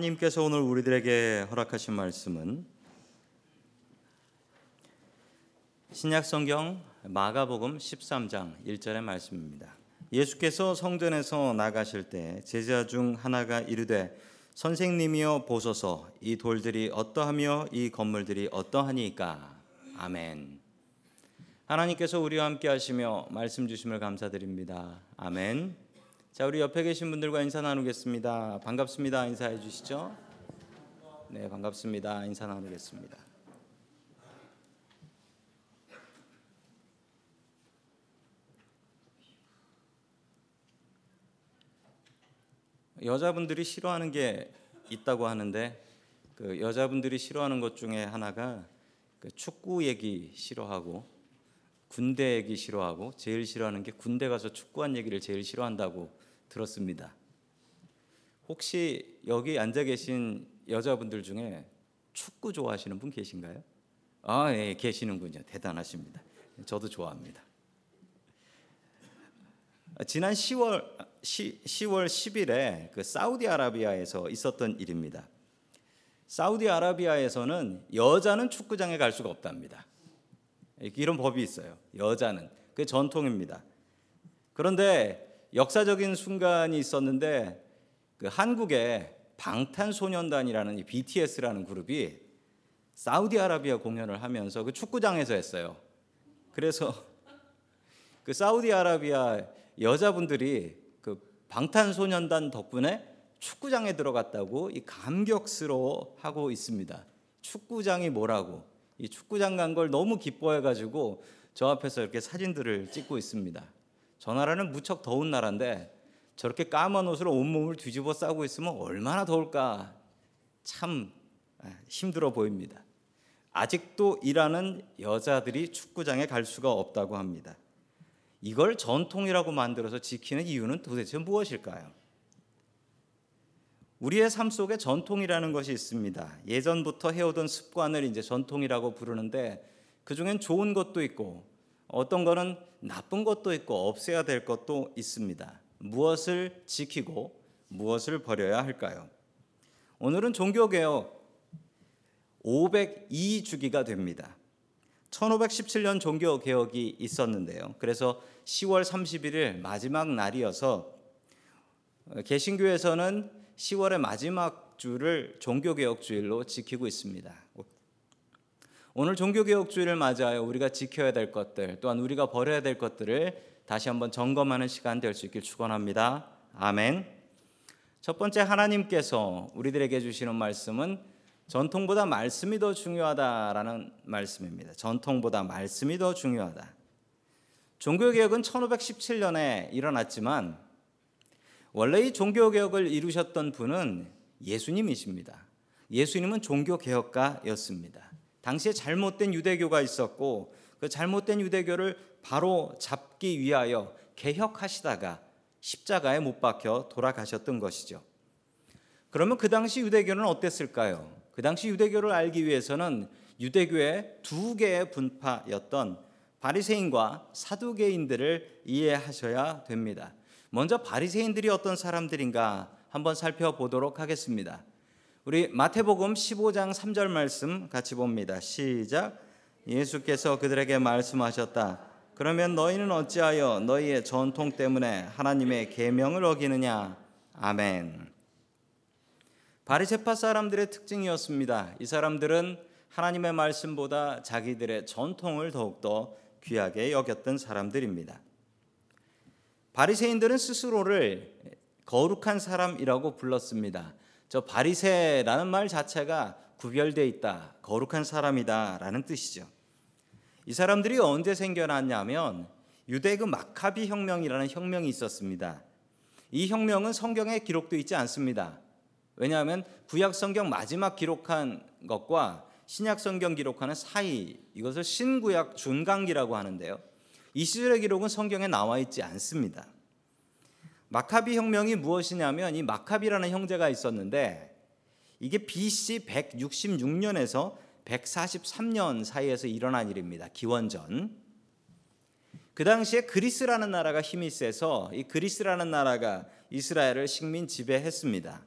하나님께서 오늘 우리들에게 허락하신 말씀은 신약 성경 마가복음 13장 1절의 말씀입니다. 예수께서 성전에서 나가실 때 제자 중 하나가 이르되 선생님이여 보소서 이 돌들이 어떠하며 이 건물들이 어떠하니까 아멘. 하나님께서 우리와 함께 하시며 말씀 주심을 감사드립니다. 아멘. 자, 우리 옆에 계신 분들과 인사 나누겠습니다. 반갑습니다. 인사해 주시죠. 네, 반갑습니다. 인사 나누겠습니다. 여자분들이 싫어하는 게 있다고 하는데 그 여자분들이 싫어하는 것 중에 하나가 그 축구 얘기 싫어하고 군대 얘기 싫어하고 제일 싫어하는 게 군대 가서 축구한 얘기를 제일 싫어한다고 들었습니다. 혹시 여기 앉아 계신 여자분들 중에 축구 좋아하시는 분 계신가요? 아, 예, 계시는군요. 대단하십니다. 저도 좋아합니다. 지난 10월 10월 10일에 그 사우디아라비아에서 있었던 일입니다. 사우디아라비아에서는 여자는 축구장에 갈 수가 없답니다. 이런 법이 있어요. 여자는 그 전통입니다. 그런데 역사적인 순간이 있었는데 그 한국의 방탄소년단이라는 BTS라는 그룹이 사우디아라비아 공연을 하면서 그 축구장에서 했어요. 그래서 그 사우디아라비아 여자분들이 그 방탄소년단 덕분에 축구장에 들어갔다고 이 감격스러워 하고 있습니다. 축구장이 뭐라고? 이 축구장 간 걸 너무 기뻐해 가지고 저 앞에서 이렇게 사진들을 찍고 있습니다. 저 나라는 무척 더운 나라인데 저렇게 까만 옷으로 온몸을 뒤집어 싸고 있으면 얼마나 더울까? 참 아, 힘들어 보입니다. 아직도 일하는 여자들이 축구장에 갈 수가 없다고 합니다. 이걸 전통이라고 만들어서 지키는 이유는 도대체 무엇일까요? 우리의 삶 속에 전통이라는 것이 있습니다. 예전부터 해오던 습관을 이제 전통이라고 부르는데 그 중엔 좋은 것도 있고 어떤 거는 나쁜 것도 있고 없애야 될 것도 있습니다. 무엇을 지키고 무엇을 버려야 할까요? 오늘은 종교개혁 502주기가 됩니다. 1517년 종교개혁이 있었는데요. 그래서 10월 31일 마지막 날이어서 개신교에서는 10월의 마지막 주를 종교개혁 주일로 지키고 있습니다. 오늘 종교개혁 주일을 맞아요. 우리가 지켜야 될 것들, 또한 우리가 버려야 될 것들을 다시 한번 점검하는 시간 될 수 있길 축원합니다. 아멘. 첫 번째 하나님께서 우리들에게 주시는 말씀은 전통보다 말씀이 더 중요하다라는 말씀입니다. 전통보다 말씀이 더 중요하다. 종교개혁은 1517년에 일어났지만 원래 이 종교개혁을 이루셨던 분은 예수님이십니다. 예수님은 종교개혁가였습니다. 당시에 잘못된 유대교가 있었고 그 잘못된 유대교를 바로 잡기 위하여 개혁하시다가 십자가에 못 박혀 돌아가셨던 것이죠. 그러면 그 당시 유대교는 어땠을까요? 그 당시 유대교를 알기 위해서는 유대교의 두 개의 분파였던 바리새인과 사두개인들을 이해하셔야 됩니다. 먼저 바리새인들이 어떤 사람들인가 한번 살펴보도록 하겠습니다. 우리 마태복음 15장 3절 말씀 같이 봅니다. 시작. 예수께서 그들에게 말씀하셨다. 그러면 너희는 어찌하여 너희의 전통 때문에 하나님의 계명을 어기느냐? 아멘. 바리새파 사람들의 특징이었습니다. 이 사람들은 하나님의 말씀보다 자기들의 전통을 더욱더 귀하게 여겼던 사람들입니다. 바리새인들은 스스로를 거룩한 사람이라고 불렀습니다. 저 바리새라는 말 자체가 구별돼 있다, 거룩한 사람이다라는 뜻이죠. 이 사람들이 언제 생겨났냐면 유대그 마카비 혁명이라는 혁명이 있었습니다. 이 혁명은 성경에 기록되어 있지 않습니다. 왜냐하면 구약 성경 마지막 기록한 것과 신약 성경 기록하는 사이 이것을 신구약 중간기라고 하는데요. 이 시절의 기록은 성경에 나와 있지 않습니다. 마카비 혁명이 무엇이냐면 이 마카비라는 형제가 있었는데 이게 BC 166년에서 143년 사이에서 일어난 일입니다. 기원전. 그 당시에 그리스라는 나라가 힘이 세서 이 그리스라는 나라가 이스라엘을 식민 지배했습니다.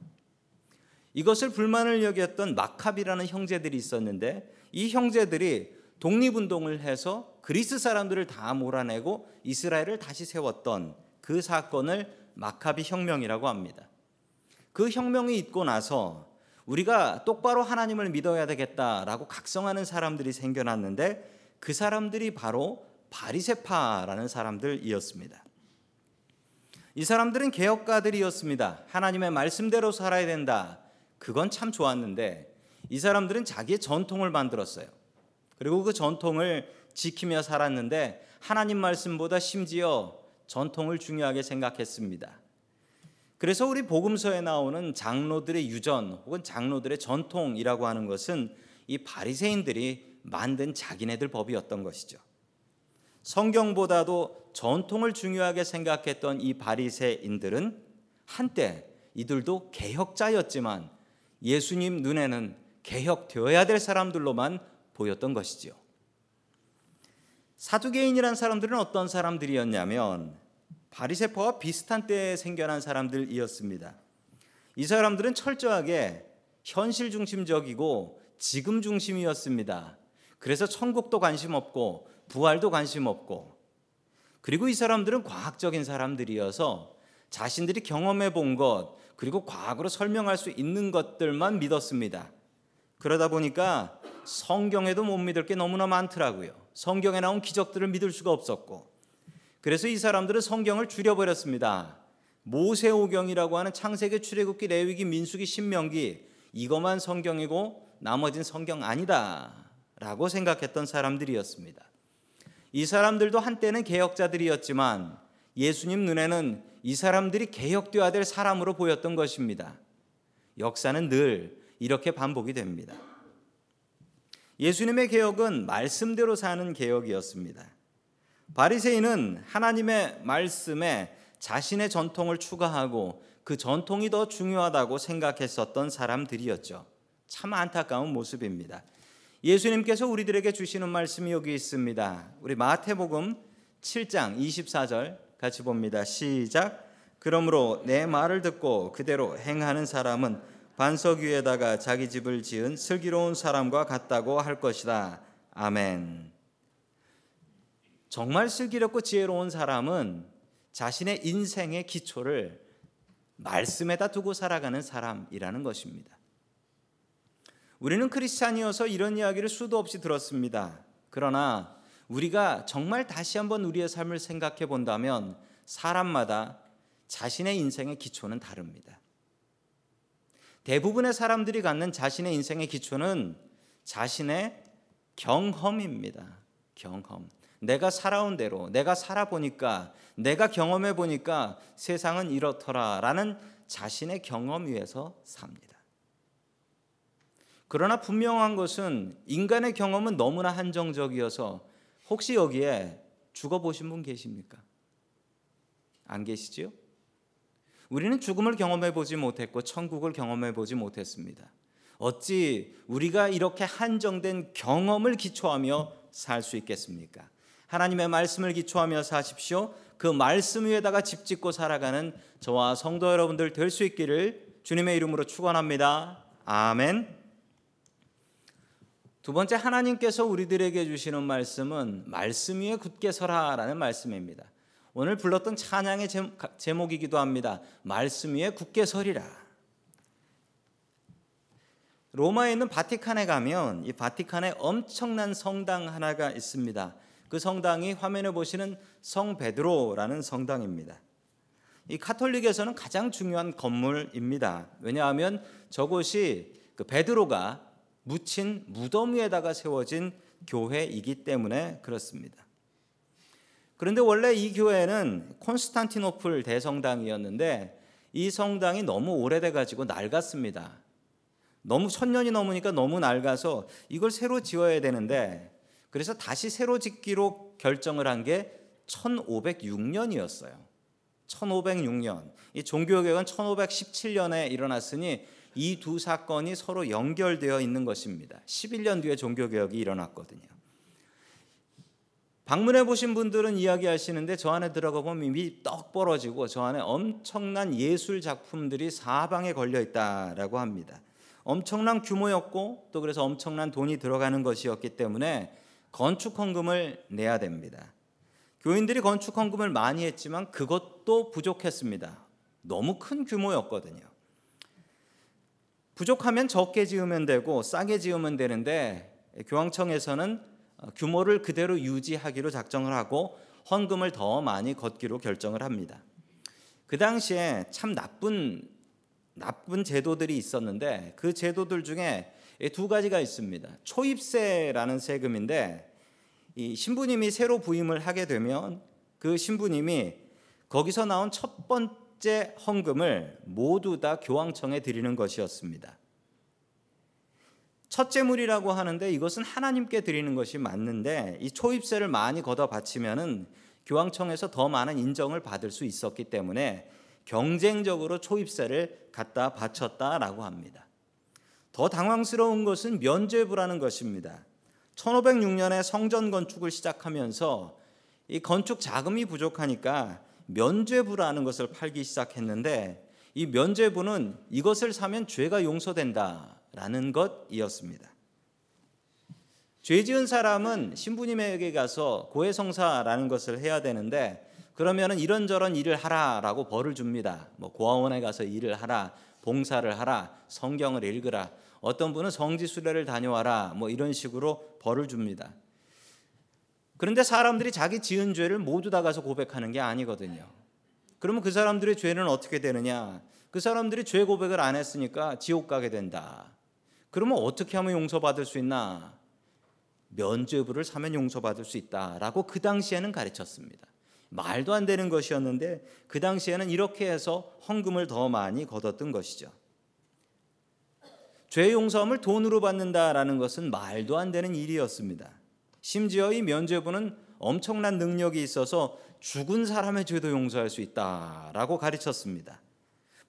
이것을 불만을 여겼던 마캅이라는 형제들이 있었는데 이 형제들이 독립운동을 해서 그리스 사람들을 다 몰아내고 이스라엘을 다시 세웠던 그 사건을 마카비 혁명이라고 합니다. 그 혁명이 있고 나서 우리가 똑바로 하나님을 믿어야 되겠다라고 각성하는 사람들이 생겨났는데 그 사람들이 바로 바리세파라는 사람들이었습니다. 이 사람들은 개혁가들이었습니다. 하나님의 말씀대로 살아야 된다. 그건 참 좋았는데 이 사람들은 자기의 전통을 만들었어요. 그리고 그 전통을 지키며 살았는데 하나님 말씀보다 심지어 전통을 중요하게 생각했습니다. 그래서 우리 복음서에 나오는 장로들의 유전 혹은 장로들의 전통이라고 하는 것은 이 바리새인들이 만든 자기네들 법이었던 것이죠. 성경보다도 전통을 중요하게 생각했던 이 바리새인들은 한때 이들도 개혁자였지만 예수님 눈에는 개혁되어야 될 사람들로만 보였던 것이지요. 사두개인이란 사람들은 어떤 사람들이었냐면 바리새파와 비슷한 때에 생겨난 사람들이었습니다. 이 사람들은 철저하게 현실 중심적이고 지금 중심이었습니다. 그래서 천국도 관심 없고 부활도 관심 없고 그리고 이 사람들은 과학적인 사람들이어서 자신들이 경험해 본 것, 그리고 과학으로 설명할 수 있는 것들만 믿었습니다. 그러다 보니까 성경에도 못 믿을 게 너무나 많더라고요. 성경에 나온 기적들을 믿을 수가 없었고. 그래서 이 사람들은 성경을 줄여버렸습니다. 모세오경이라고 하는 창세기, 출애굽기, 레위기, 민수기, 신명기 이것만 성경이고 나머진 성경 아니다라고 생각했던 사람들이었습니다. 이 사람들도 한때는 개혁자들이었지만 예수님 눈에는 이 사람들이 개혁되어야 될 사람으로 보였던 것입니다. 역사는 늘 이렇게 반복이 됩니다. 예수님의 개혁은 말씀대로 사는 개혁이었습니다. 바리새인은 하나님의 말씀에 자신의 전통을 추가하고 그 전통이 더 중요하다고 생각했었던 사람들이었죠. 참 안타까운 모습입니다. 예수님께서 우리들에게 주시는 말씀이 여기 있습니다. 우리 마태복음 7장 24절 같이 봅니다. 시작. 그러므로 내 말을 듣고 그대로 행하는 사람은 반석 위에다가 자기 집을 지은 슬기로운 사람과 같다고 할 것이다. 아멘. 정말 슬기롭고 지혜로운 사람은 자신의 인생의 기초를 말씀에다 두고 살아가는 사람이라는 것입니다. 우리는 크리스찬이어서 이런 이야기를 수도 없이 들었습니다. 그러나 우리가 정말 다시 한번 우리의 삶을 생각해 본다면 사람마다 자신의 인생의 기초는 다릅니다. 대부분의 사람들이 갖는 자신의 인생의 기초는 자신의 경험입니다. 경험. 내가 살아온 대로, 내가 살아보니까, 내가 경험해 보니까 세상은 이렇더라라는 자신의 경험 위에서 삽니다. 그러나 분명한 것은 인간의 경험은 너무나 한정적이어서 혹시 여기에 죽어보신 분 계십니까? 안 계시지요? 우리는 죽음을 경험해 보지 못했고 천국을 경험해 보지 못했습니다. 어찌 우리가 이렇게 한정된 경험을 기초하며 살 수 있겠습니까? 하나님의 말씀을 기초하며 사십시오. 그 말씀 위에다가 집 짓고 살아가는 저와 성도 여러분들 될 수 있기를 주님의 이름으로 축원합니다. 아멘. 두 번째 하나님께서 우리들에게 주시는 말씀은 말씀 위에 굳게 서라라는 말씀입니다. 오늘 불렀던 찬양의 제목이기도 합니다. 말씀 위에 굳게 서리라. 로마에 있는 바티칸에 가면 이 바티칸에 엄청난 성당 하나가 있습니다. 그 성당이 화면에 보시는 성 베드로라는 성당입니다. 이 카톨릭에서는 가장 중요한 건물입니다. 왜냐하면 저곳이 그 베드로가 묻힌 무덤 위에다가 세워진 교회이기 때문에 그렇습니다. 그런데 원래 이 교회는 콘스탄티노플 대성당이었는데 이 성당이 너무 오래돼 가지고 낡았습니다. 너무 천년이 넘으니까 너무 낡아서 이걸 새로 지어야 되는데 그래서 다시 새로 짓기로 결정을 한 게 1506년이었어요. 1506년. 이 종교개혁은 1517년에 일어났으니 이 두 사건이 서로 연결되어 있는 것입니다. 11년 뒤에 종교개혁이 일어났거든요. 방문해 보신 분들은 이야기하시는데 저 안에 들어가 보면 이미 떡 벌어지고 저 안에 엄청난 예술 작품들이 사방에 걸려 있다라고 합니다. 엄청난 규모였고 또 그래서 엄청난 돈이 들어가는 것이었기 때문에 건축 헌금을 내야 됩니다. 교인들이 건축 헌금을 많이 했지만 그것도 부족했습니다. 너무 큰 규모였거든요. 부족하면 적게 지으면 되고 싸게 지으면 되는데 교황청에서는 규모를 그대로 유지하기로 작정을 하고 헌금을 더 많이 걷기로 결정을 합니다. 그 당시에 참 나쁜 나쁜 제도들이 있었는데 그 제도들 중에 두 가지가 있습니다. 초입세라는 세금인데 이 신부님이 새로 부임을 하게 되면 그 신부님이 거기서 나온 첫 번째 헌금을 모두 다 교황청에 드리는 것이었습니다. 첫째물이라고 하는데 이것은 하나님께 드리는 것이 맞는데 이 초입세를 많이 걷어 바치면은 교황청에서 더 많은 인정을 받을 수 있었기 때문에 경쟁적으로 초입세를 갖다 바쳤다라고 합니다. 더 당황스러운 것은 면죄부라는 것입니다. 1506년에 성전 건축을 시작하면서 이 건축 자금이 부족하니까 면죄부라는 것을 팔기 시작했는데 이 면죄부는 이것을 사면 죄가 용서된다 라는 것이었습니다. 죄 지은 사람은 신부님에게 가서 고해성사라는 것을 해야 되는데 그러면은 이런저런 일을 하라라고 벌을 줍니다. 뭐 고아원에 가서 일을 하라, 봉사를 하라, 성경을 읽으라. 어떤 분은 성지 수레를 다녀와라. 뭐 이런 식으로 벌을 줍니다. 그런데 사람들이 자기 지은 죄를 모두 다 가서 고백하는 게 아니거든요. 그러면 그 사람들의 죄는 어떻게 되느냐? 그 사람들이 죄 고백을 안 했으니까 지옥 가게 된다. 그러면 어떻게 하면 용서받을 수 있나? 면죄부를 사면 용서받을 수 있다라고 그 당시에는 가르쳤습니다. 말도 안 되는 것이었는데 그 당시에는 이렇게 해서 헌금을 더 많이 걷었던 것이죠. 죄 용서함을 돈으로 받는다라는 것은 말도 안 되는 일이었습니다. 심지어 이 면죄부는 엄청난 능력이 있어서 죽은 사람의 죄도 용서할 수 있다라고 가르쳤습니다.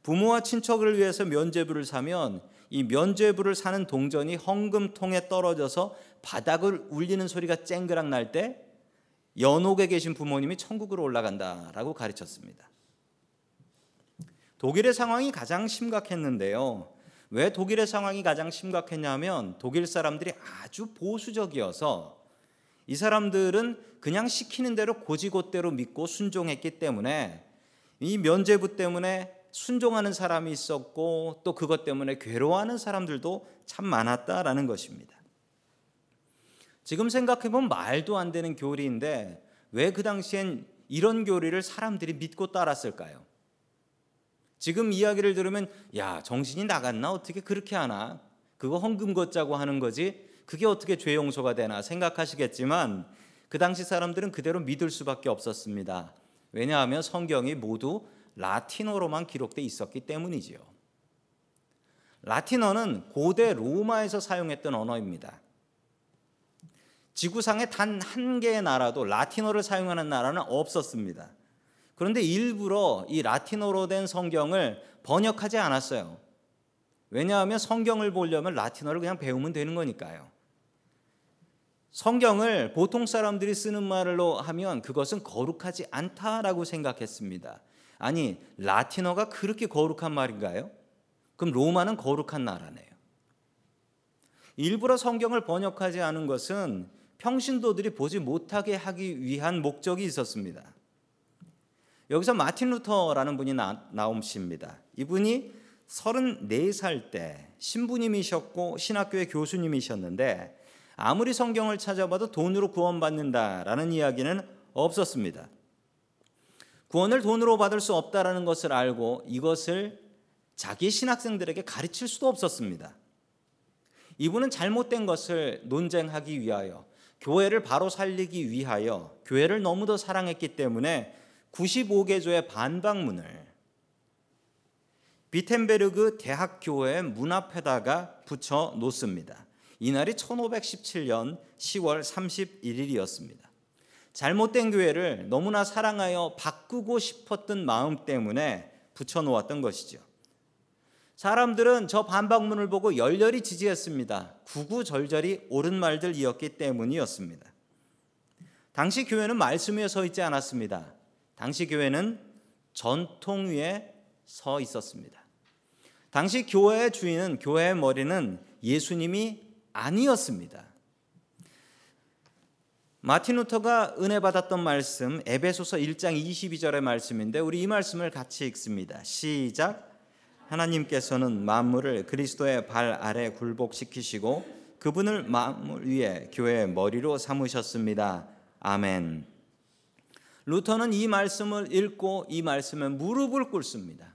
부모와 친척을 위해서 면죄부를 사면 이 면죄부를 사는 동전이 헌금통에 떨어져서 바닥을 울리는 소리가 쨍그랑 날 때 연옥에 계신 부모님이 천국으로 올라간다라고 가르쳤습니다. 독일의 상황이 가장 심각했는데요. 왜 독일의 상황이 가장 심각했냐면 독일 사람들이 아주 보수적이어서 이 사람들은 그냥 시키는 대로 고지고대로 믿고 순종했기 때문에 이 면죄부 때문에 순종하는 사람이 있었고 또 그것 때문에 괴로워하는 사람들도 참 많았다라는 것입니다. 지금 생각해보면 말도 안 되는 교리인데 왜 그 당시엔 이런 교리를 사람들이 믿고 따랐을까요? 지금 이야기를 들으면 야 정신이 나갔나 어떻게 그렇게 하나 그거 헌금 걷자고 하는 거지 그게 어떻게 죄 용서가 되나 생각하시겠지만 그 당시 사람들은 그대로 믿을 수밖에 없었습니다. 왜냐하면 성경이 모두 라틴어로만 기록돼 있었기 때문이지요. 라틴어는 고대 로마에서 사용했던 언어입니다. 지구상에 단 한 개의 나라도 라틴어를 사용하는 나라는 없었습니다. 그런데 일부러 이 라틴어로 된 성경을 번역하지 않았어요. 왜냐하면 성경을 보려면 라틴어를 그냥 배우면 되는 거니까요. 성경을 보통 사람들이 쓰는 말로 하면 그것은 거룩하지 않다라고 생각했습니다. 아니, 라틴어가 그렇게 거룩한 말인가요? 그럼 로마는 거룩한 나라네요. 일부러 성경을 번역하지 않은 것은 평신도들이 보지 못하게 하기 위한 목적이 있었습니다. 여기서 마틴 루터라는 분이 나, 나옴십니다. 이분이 34살 때 신부님이셨고 신학교의 교수님이셨는데 아무리 성경을 찾아봐도 돈으로 구원받는다라는 이야기는 없었습니다. 구원을 돈으로 받을 수 없다라는 것을 알고 이것을 자기 신학생들에게 가르칠 수도 없었습니다. 이분은 잘못된 것을 논쟁하기 위하여 교회를 바로 살리기 위하여 교회를 너무도 사랑했기 때문에 95개조의 반박문을 비텐베르그 대학교회 문 앞에다가 붙여 놓습니다. 이날이 1517년 10월 31일이었습니다. 잘못된 교회를 너무나 사랑하여 바꾸고 싶었던 마음 때문에 붙여 놓았던 것이죠. 사람들은 저 반박문을 보고 열렬히 지지했습니다. 구구절절이 옳은 말들이었기 때문이었습니다. 당시 교회는 말씀 위에 서 있지 않았습니다. 당시 교회는 전통 위에 서 있었습니다. 당시 교회의 주인은 교회의 머리는 예수님이 아니었습니다. 마틴 루터가 은혜 받았던 말씀 에베소서 1장 22절의 말씀인데 우리 이 말씀을 같이 읽습니다. 시작 하나님께서는 만물을 그리스도의 발 아래 굴복시키시고 그분을 만물 위에 교회의 머리로 삼으셨습니다. 아멘. 루터는 이 말씀을 읽고 이 말씀에 무릎을 꿇습니다.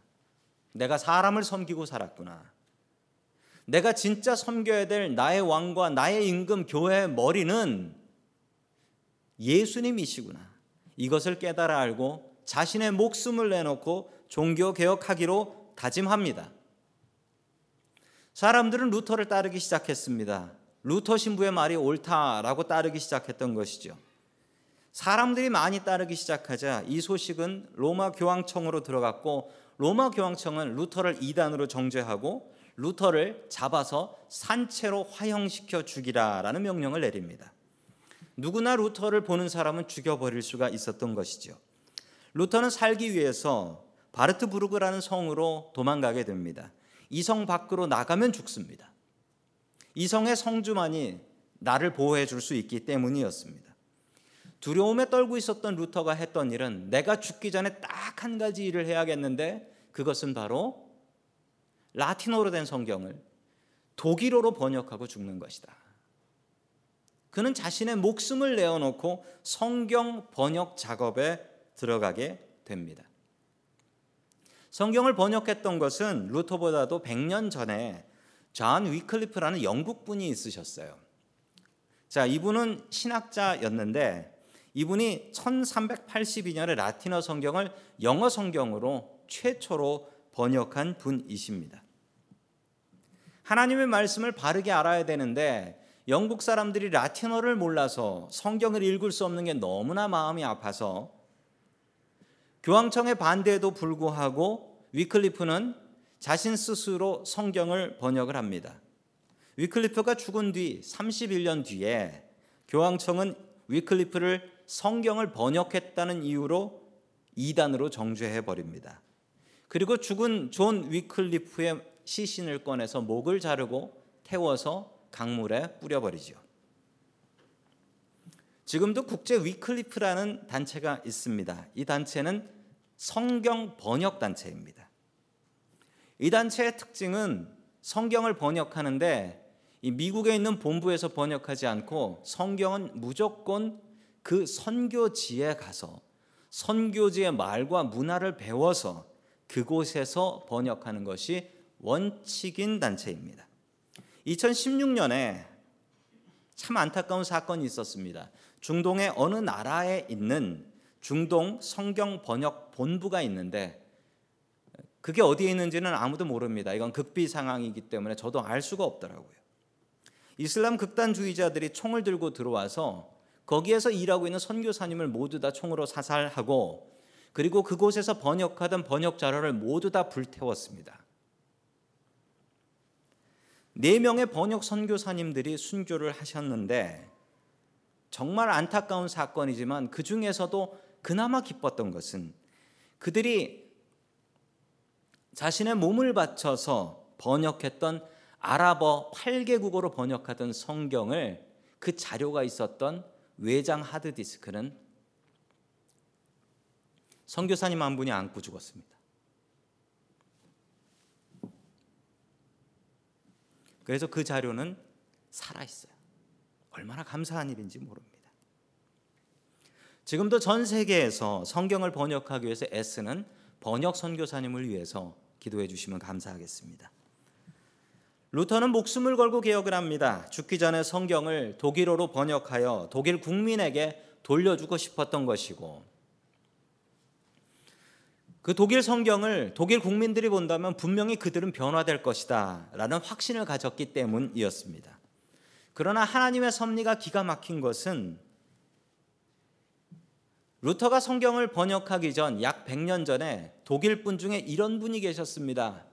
내가 사람을 섬기고 살았구나. 내가 진짜 섬겨야 될 나의 왕과 나의 임금 교회의 머리는 예수님이시구나. 이것을 깨달아 알고 자신의 목숨을 내놓고 종교 개혁하기로 다짐합니다. 사람들은 루터를 따르기 시작했습니다. 루터 신부의 말이 옳다라고 따르기 시작했던 것이죠. 사람들이 많이 따르기 시작하자 이 소식은 로마 교황청으로 들어갔고 로마 교황청은 루터를 이단으로 정죄하고 루터를 잡아서 산채로 화형시켜 죽이라라는 명령을 내립니다. 누구나 루터를 보는 사람은 죽여버릴 수가 있었던 것이죠. 루터는 살기 위해서 바르트부르크라는 성으로 도망가게 됩니다. 이 성 밖으로 나가면 죽습니다. 이 성의 성주만이 나를 보호해 줄 수 있기 때문이었습니다. 두려움에 떨고 있었던 루터가 했던 일은 내가 죽기 전에 딱 한 가지 일을 해야겠는데 그것은 바로 라틴어로 된 성경을 독일어로 번역하고 죽는 것이다. 그는 자신의 목숨을 내어놓고 성경 번역 작업에 들어가게 됩니다. 성경을 번역했던 것은 루터보다도 100년 전에 존 위클리프라는 영국 분이 있으셨어요. 자, 이분은 신학자였는데 이분이 1382년에 라틴어 성경을 영어 성경으로 최초로 번역한 분이십니다. 하나님의 말씀을 바르게 알아야 되는데 영국 사람들이 라틴어를 몰라서 성경을 읽을 수 없는 게 너무나 마음이 아파서 교황청의 반대에도 불구하고 위클리프는 자신 스스로 성경을 번역을 합니다. 위클리프가 죽은 뒤 31년 뒤에 교황청은 위클리프를 성경을 번역했다는 이유로 이단으로 정죄해 버립니다. 그리고 죽은 존 위클리프의 시신을 꺼내서 목을 자르고 태워서 강물에 뿌려버리죠. 지금도 국제 위클리프라는 단체가 있습니다. 이 단체는 성경 번역 단체입니다. 이 단체의 특징은 성경을 번역하는데 미국에 있는 본부에서 번역하지 않고 성경은 무조건 그 선교지에 가서 선교지의 말과 문화를 배워서 그곳에서 번역하는 것이 원칙인 단체입니다. 2016년에 참 안타까운 사건이 있었습니다. 중동의 어느 나라에 있는 중동 성경 번역 본부가 있는데 그게 어디에 있는지는 아무도 모릅니다. 이건 극비 상황이기 때문에 저도 알 수가 없더라고요. 이슬람 극단주의자들이 총을 들고 들어와서 거기에서 일하고 있는 선교사님을 모두 다 총으로 사살하고 그리고 그곳에서 번역하던 번역 자료를 모두 다 불태웠습니다. 네 명의 번역 선교사님들이 순교를 하셨는데 정말 안타까운 사건이지만 그 중에서도 그나마 기뻤던 것은 그들이 자신의 몸을 바쳐서 번역했던 아랍어 8개국어로 번역하던 성경을 그 자료가 있었던 외장 하드디스크는 선교사님 한 분이 안고 죽었습니다. 그래서 그 자료는 살아 있어요. 얼마나 감사한 일인지 모릅니다. 지금도 전 세계에서 성경을 번역하기 위해서 애쓰는 번역 선교사님을 위해서 기도해 주시면 감사하겠습니다. 루터는 목숨을 걸고 개혁을 합니다. 죽기 전에 성경을 독일어로 번역하여 독일 국민에게 돌려주고 싶었던 것이고 그 독일 성경을 독일 국민들이 본다면 분명히 그들은 변화될 것이다 라는 확신을 가졌기 때문이었습니다. 그러나 하나님의 섭리가 기가 막힌 것은 루터가 성경을 번역하기 전 약 100년 전에 독일 분 중에 이런 분이 계셨습니다.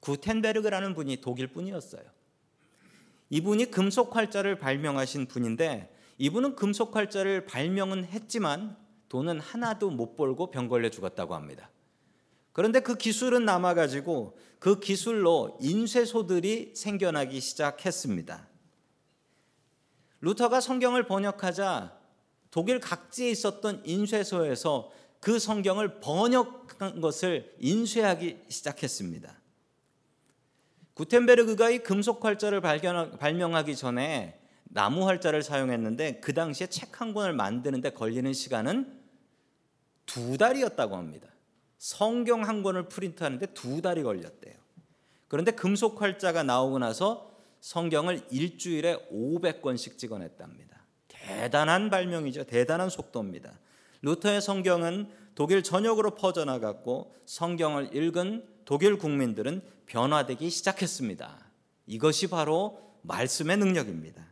구텐베르그라는 분이 독일 분이었어요. 이분이 금속 활자를 발명하신 분인데 이분은 금속 활자를 발명은 했지만 돈은 하나도 못 벌고 병 걸려 죽었다고 합니다. 그런데 그 기술은 남아 가지고 그 기술로 인쇄소들이 생겨나기 시작했습니다. 루터가 성경을 번역하자 독일 각지에 있었던 인쇄소에서 그 성경을 번역한 것을 인쇄하기 시작했습니다. 구텐베르그가 이 금속 활자를 발견, 발명하기 전에 나무 활자를 사용했는데 그 당시에 책 한 권을 만드는데 걸리는 시간은 두 달이었다고 합니다. 성경 한 권을 프린트하는데 두 달이 걸렸대요. 그런데 금속 활자가 나오고 나서 성경을 일주일에 500권씩 찍어냈답니다. 대단한 발명이죠. 대단한 속도입니다. 루터의 성경은 독일 전역으로 퍼져나갔고 성경을 읽은 독일 국민들은 변화되기 시작했습니다. 이것이 바로 말씀의 능력입니다.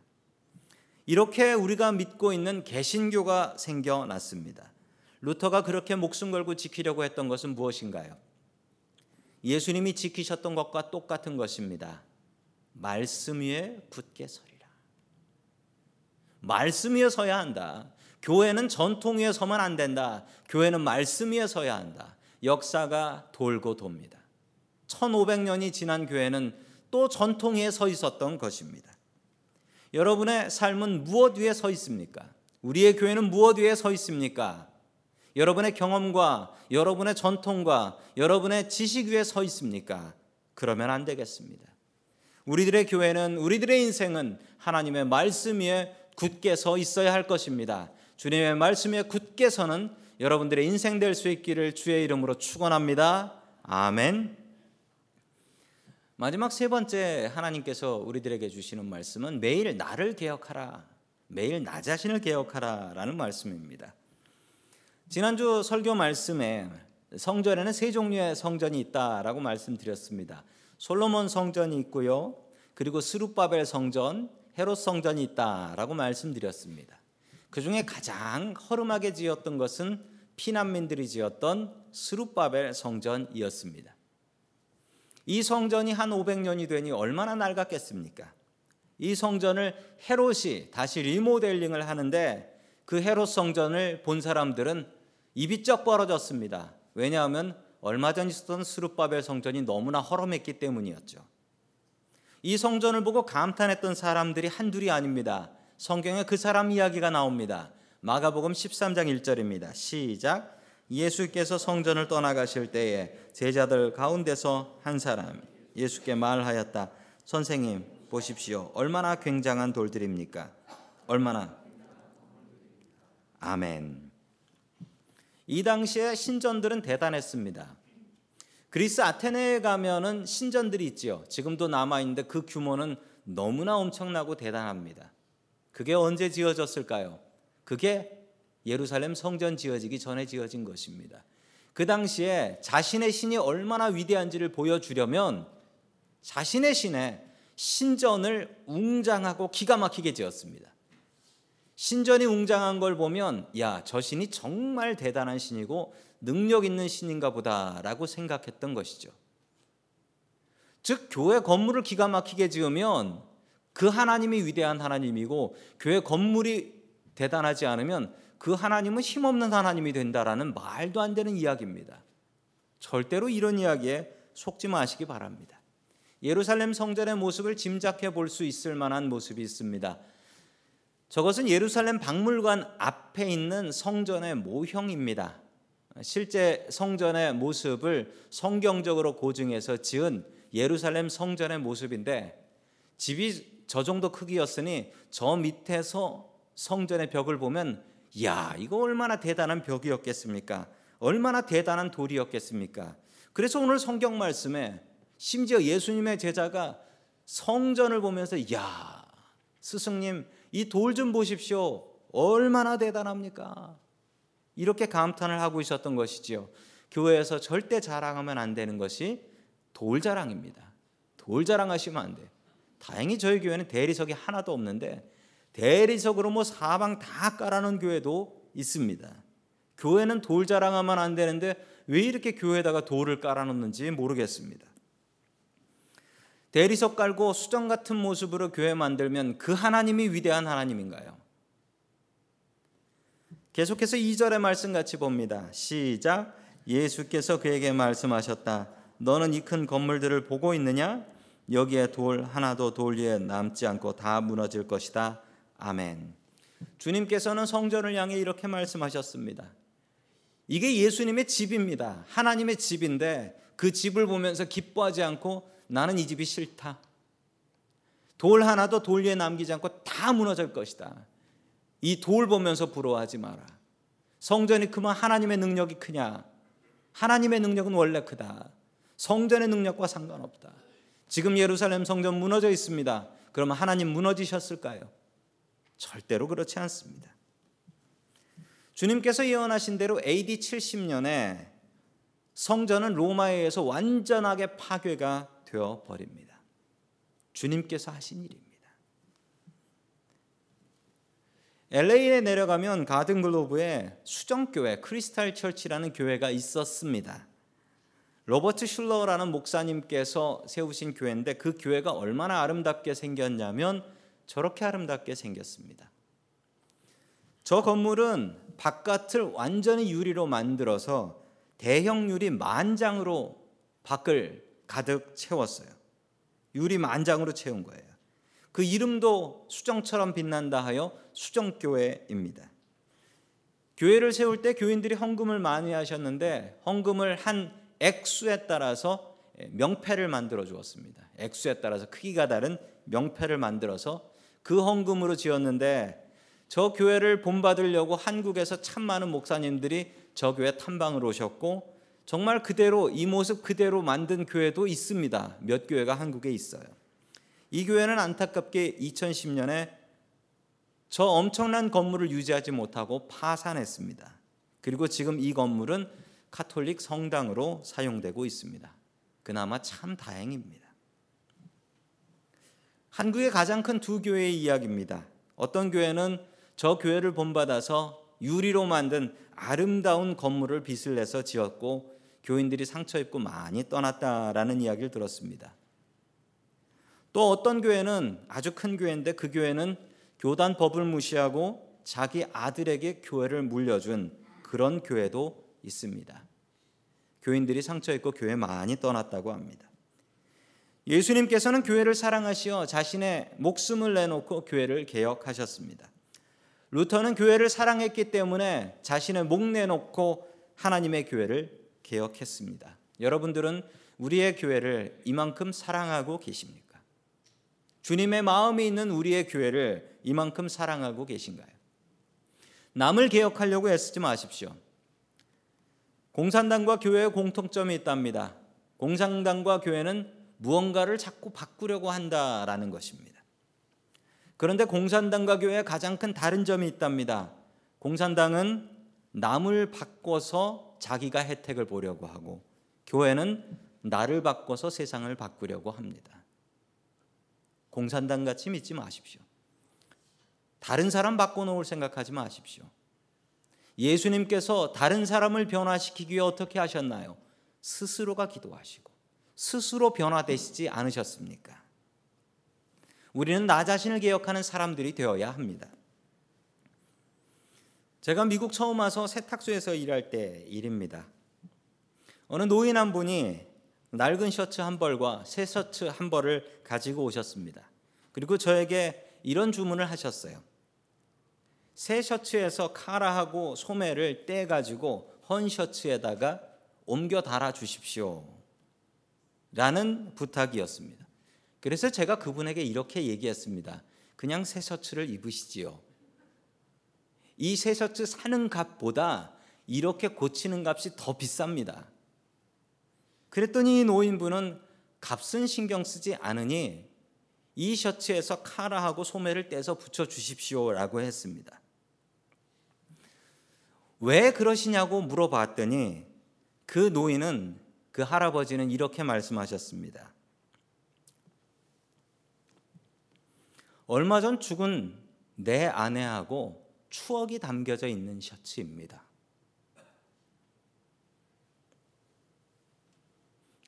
이렇게 우리가 믿고 있는 개신교가 생겨났습니다. 루터가 그렇게 목숨 걸고 지키려고 했던 것은 무엇인가요? 예수님이 지키셨던 것과 똑같은 것입니다. 말씀 위에 굳게 서리라. 말씀 위에 서야 한다. 교회는 전통 위에 서면 안 된다. 교회는 말씀 위에 서야 한다. 역사가 돌고 돕니다. 1500년이 지난 교회는 또 전통 위에 서 있었던 것입니다. 여러분의 삶은 무엇 위에 서 있습니까? 우리의 교회는 무엇 위에 서 있습니까? 여러분의 경험과 여러분의 전통과 여러분의 지식 위에 서 있습니까? 그러면 안 되겠습니다. 우리들의 교회는 우리들의 인생은 하나님의 말씀 위에 굳게 서 있어야 할 것입니다. 주님의 말씀 위에 굳게 서는 여러분들의 인생 될 수 있기를 주의 이름으로 축원합니다. 아멘. 마지막 세 번째 하나님께서 우리들에게 주시는 말씀은 매일 나를 개혁하라. 매일 나 자신을 개혁하라라는 말씀입니다. 지난주 설교 말씀에 성전에는 세 종류의 성전이 있다라고 말씀드렸습니다. 솔로몬 성전이 있고요. 그리고 스룹바벨 성전, 헤롯 성전이 있다라고 말씀드렸습니다. 그 중에 가장 허름하게 지었던 것은 피난민들이 지었던 스룹바벨 성전이었습니다. 이 성전이 한 500년이 되니 얼마나 낡았겠습니까? 이 성전을 헤롯이 다시 리모델링을 하는데 그 헤롯 성전을 본 사람들은 입이 쩍 벌어졌습니다. 왜냐하면 얼마 전 있었던 스룹바벨 성전이 너무나 허름했기 때문이었죠. 이 성전을 보고 감탄했던 사람들이 한둘이 아닙니다. 성경에 그 사람 이야기가 나옵니다. 마가복음 13장 1절입니다. 시작. 예수께서 성전을 떠나가실 때에 제자들 가운데서 한 사람 예수께 말하였다. 선생님 보십시오. 얼마나 굉장한 돌들입니까? 얼마나 아멘. 이 당시에 신전들은 대단했습니다. 그리스 아테네에 가면은 신전들이 있지요. 지금도 남아 있는데 그 규모는 너무나 엄청나고 대단합니다. 그게 언제 지어졌을까요? 그게 예루살렘 성전 지어지기 전에 지어진 것입니다. 그 당시에 자신의 신이 얼마나 위대한지를 보여주려면 자신의 신에 신전을 웅장하고 기가 막히게 지었습니다. 신전이 웅장한 걸 보면 야, 저 신이 정말 대단한 신이고 능력 있는 신인가 보다라고 생각했던 것이죠. 즉 교회 건물을 기가 막히게 지으면 그 하나님이 위대한 하나님이고 교회 건물이 대단하지 않으면 그 하나님은 힘없는 하나님이 된다라는 말도 안 되는 이야기입니다. 절대로 이런 이야기에 속지 마시기 바랍니다. 예루살렘 성전의 모습을 짐작해 볼 수 있을 만한 모습이 있습니다. 저것은 예루살렘 박물관 앞에 있는 성전의 모형입니다. 실제 성전의 모습을 성경적으로 고증해서 지은 예루살렘 성전의 모습인데 집이 저 정도 크기였으니 저 밑에서 성전의 벽을 보면 야, 이거 얼마나 대단한 벽이었겠습니까? 얼마나 대단한 돌이었겠습니까? 그래서 오늘 성경 말씀에 심지어 예수님의 제자가 성전을 보면서 야, 스승님 이 돌 좀 보십시오. 얼마나 대단합니까? 이렇게 감탄을 하고 있었던 것이지요. 교회에서 절대 자랑하면 안 되는 것이 돌 자랑입니다. 돌 자랑하시면 안 돼. 다행히 저희 교회는 대리석이 하나도 없는데 대리석으로 뭐 사방 다 깔아놓은 교회도 있습니다. 교회는 돌 자랑하면 안 되는데 왜 이렇게 교회에다가 돌을 깔아놓는지 모르겠습니다. 대리석 깔고 수정 같은 모습으로 교회 만들면 그 하나님이 위대한 하나님인가요? 계속해서 2절의 말씀 같이 봅니다. 시작. 예수께서 그에게 말씀하셨다. 너는 이 큰 건물들을 보고 있느냐? 여기에 돌 하나도 돌 위에 남지 않고 다 무너질 것이다. 아멘. 주님께서는 성전을 향해 이렇게 말씀하셨습니다. 이게 예수님의 집입니다. 하나님의 집인데 그 집을 보면서 기뻐하지 않고 나는 이 집이 싫다. 돌 하나도 돌 위에 남기지 않고 다 무너질 것이다. 이 돌 보면서 부러워하지 마라. 성전이 크면 하나님의 능력이 크냐? 하나님의 능력은 원래 크다. 성전의 능력과 상관없다. 지금 예루살렘 성전 무너져 있습니다. 그러면 하나님 무너지셨을까요? 절대로 그렇지 않습니다. 주님께서 예언하신 대로 AD 70년에 성전은 로마에 의해서 완전하게 파괴가 되어 버립니다. 주님께서 하신 일입니다. LA에 내려가면 가든글로브에 수정교회 크리스탈 철치라는 교회가 있었습니다. 로버트 슐러라는 목사님께서 세우신 교회인데 그 교회가 얼마나 아름답게 생겼냐면 저렇게 아름답게 생겼습니다. 저 건물은 바깥을 완전히 유리로 만들어서 대형 유리 만 장으로 밖을 가득 채웠어요. 유리 만장으로 채운 거예요. 그 이름도 수정처럼 빛난다 하여 수정교회입니다. 교회를 세울 때 교인들이 헌금을 많이 하셨는데 헌금을 한 액수에 따라서 명패를 만들어 주었습니다. 액수에 따라서 크기가 다른 명패를 만들어서 그 헌금으로 지었는데 저 교회를 본받으려고 한국에서 참 많은 목사님들이 저 교회 탐방을 오셨고 정말 그대로 이 모습 그대로 만든 교회도 있습니다. 몇 교회가 한국에 있어요. 이 교회는 안타깝게 2010년에 저 엄청난 건물을 유지하지 못하고 파산했습니다. 그리고 지금 이 건물은 카톨릭 성당으로 사용되고 있습니다. 그나마 참 다행입니다. 한국의 가장 큰 두 교회의 이야기입니다. 어떤 교회는 저 교회를 본받아서 유리로 만든 아름다운 건물을 빚을 내서 지었고 교인들이 상처 입고 많이 떠났다라는 이야기를 들었습니다. 또 어떤 교회는 아주 큰 교회인데 그 교회는 교단 법을 무시하고 자기 아들에게 교회를 물려준 그런 교회도 있습니다. 교인들이 상처 입고 교회 많이 떠났다고 합니다. 예수님께서는 교회를 사랑하시어 자신의 목숨을 내놓고 교회를 개혁하셨습니다. 루터는 교회를 사랑했기 때문에 자신의 목 내놓고 하나님의 교회를 개혁했습니다. 여러분들은 우리의 교회를 이만큼 사랑하고 계십니까? 주님의 마음이 있는 우리의 교회를 이만큼 사랑하고 계신가요? 남을 개혁하려고 애쓰지 마십시오. 공산당과 교회의 공통점이 있답니다. 공산당과 교회는 무언가를 자꾸 바꾸려고 한다라는 것입니다. 그런데 공산당과 교회의 가장 큰 다른 점이 있답니다. 공산당은 남을 바꿔서 자기가 혜택을 보려고 하고 교회는 나를 바꿔서 세상을 바꾸려고 합니다. 공산당 같이 믿지 마십시오. 다른 사람 바꿔놓을 생각하지 마십시오. 예수님께서 다른 사람을 변화시키기 위해 어떻게 하셨나요? 스스로가 기도하시고 스스로 변화되시지 않으셨습니까? 우리는 나 자신을 개혁하는 사람들이 되어야 합니다. 제가 미국 처음 와서 세탁소에서 일할 때 일입니다. 어느 노인 한 분이 낡은 셔츠 한 벌과 새 셔츠 한 벌을 가지고 오셨습니다. 그리고 저에게 이런 주문을 하셨어요. 새 셔츠에서 카라하고 소매를 떼 가지고 헌 셔츠에다가 옮겨 달아 주십시오. 라는 부탁이었습니다. 그래서 제가 그분에게 이렇게 얘기했습니다. 그냥 새 셔츠를 입으시지요. 이새 셔츠 사는 값보다 이렇게 고치는 값이 더 비쌉니다. 그랬더니 이 노인분은 값은 신경 쓰지 않으니 이 셔츠에서 카라하고 소매를 떼서 붙여 주십시오라고 했습니다. 왜 그러시냐고 물어봤더니 그 노인은 그 할아버지는 이렇게 말씀하셨습니다. 얼마 전 죽은 내 아내하고 추억이 담겨져 있는 셔츠입니다.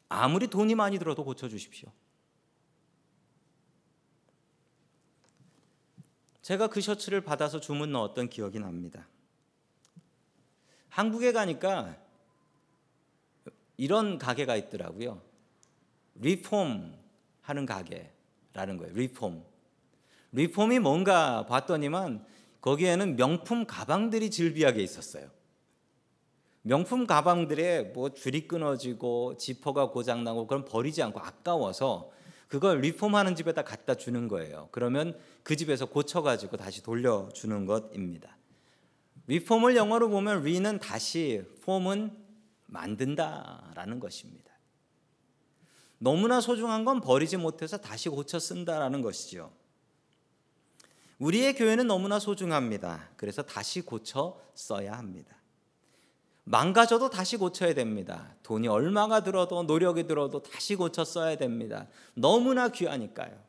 아무리 돈이 많이 들어도 고쳐주십시오. 제가 그 셔츠를 받아서 주문 넣었던 기억이 납니다. 한국에 가니까 이런 가게가 있더라고요. 리폼 하는 가게라는 거예요. 리폼. 리폼이 뭔가 봤더니만 거기에는 명품 가방들이 즐비하게 있었어요. 명품 가방들에 뭐 줄이 끊어지고 지퍼가 고장나고 그럼 버리지 않고 아까워서 그걸 리폼하는 집에다 갖다 주는 거예요. 그러면 그 집에서 고쳐가지고 다시 돌려주는 것입니다. 리폼을 영어로 보면 리는 다시, 폼은 만든다라는 것입니다. 너무나 소중한 건 버리지 못해서 다시 고쳐 쓴다라는 것이죠. 우리의 교회는 너무나 소중합니다. 그래서 다시 고쳐 써야 합니다. 망가져도 다시 고쳐야 됩니다. 돈이 얼마가 들어도 노력이 들어도 다시 고쳐 써야 됩니다. 너무나 귀하니까요.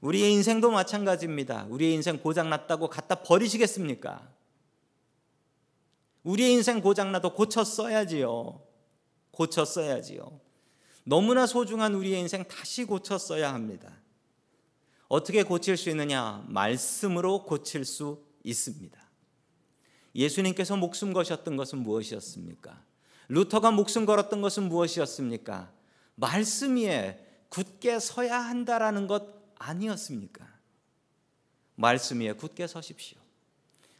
우리의 인생도 마찬가지입니다. 우리의 인생 고장났다고 갖다 버리시겠습니까? 우리의 인생 고장나도 고쳐 써야지요. 고쳐 써야지요. 너무나 소중한 우리의 인생 다시 고쳐 써야 합니다. 어떻게 고칠 수 있느냐? 말씀으로 고칠 수 있습니다. 예수님께서 목숨 거셨던 것은 무엇이었습니까? 루터가 목숨 걸었던 것은 무엇이었습니까? 말씀 위에 굳게 서야 한다라는 것 아니었습니까? 말씀 위에 굳게 서십시오.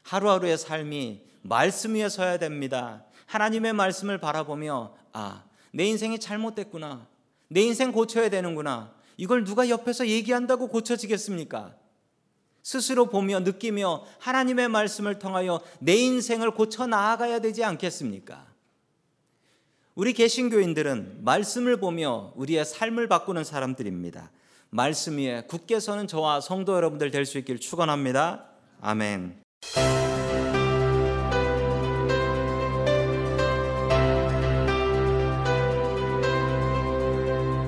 하루하루의 삶이 말씀 위에 서야 됩니다. 하나님의 말씀을 바라보며 아, 내 인생이 잘못됐구나. 내 인생 고쳐야 되는구나. 이걸 누가 옆에서 얘기한다고 고쳐지겠습니까? 스스로 보며 느끼며 하나님의 말씀을 통하여 내 인생을 고쳐 나아가야 되지 않겠습니까? 우리 개신교인들은 말씀을 보며 우리의 삶을 바꾸는 사람들입니다. 말씀 위에 굳게 서는 저와 성도 여러분들 될 수 있길 축원합니다. 아멘.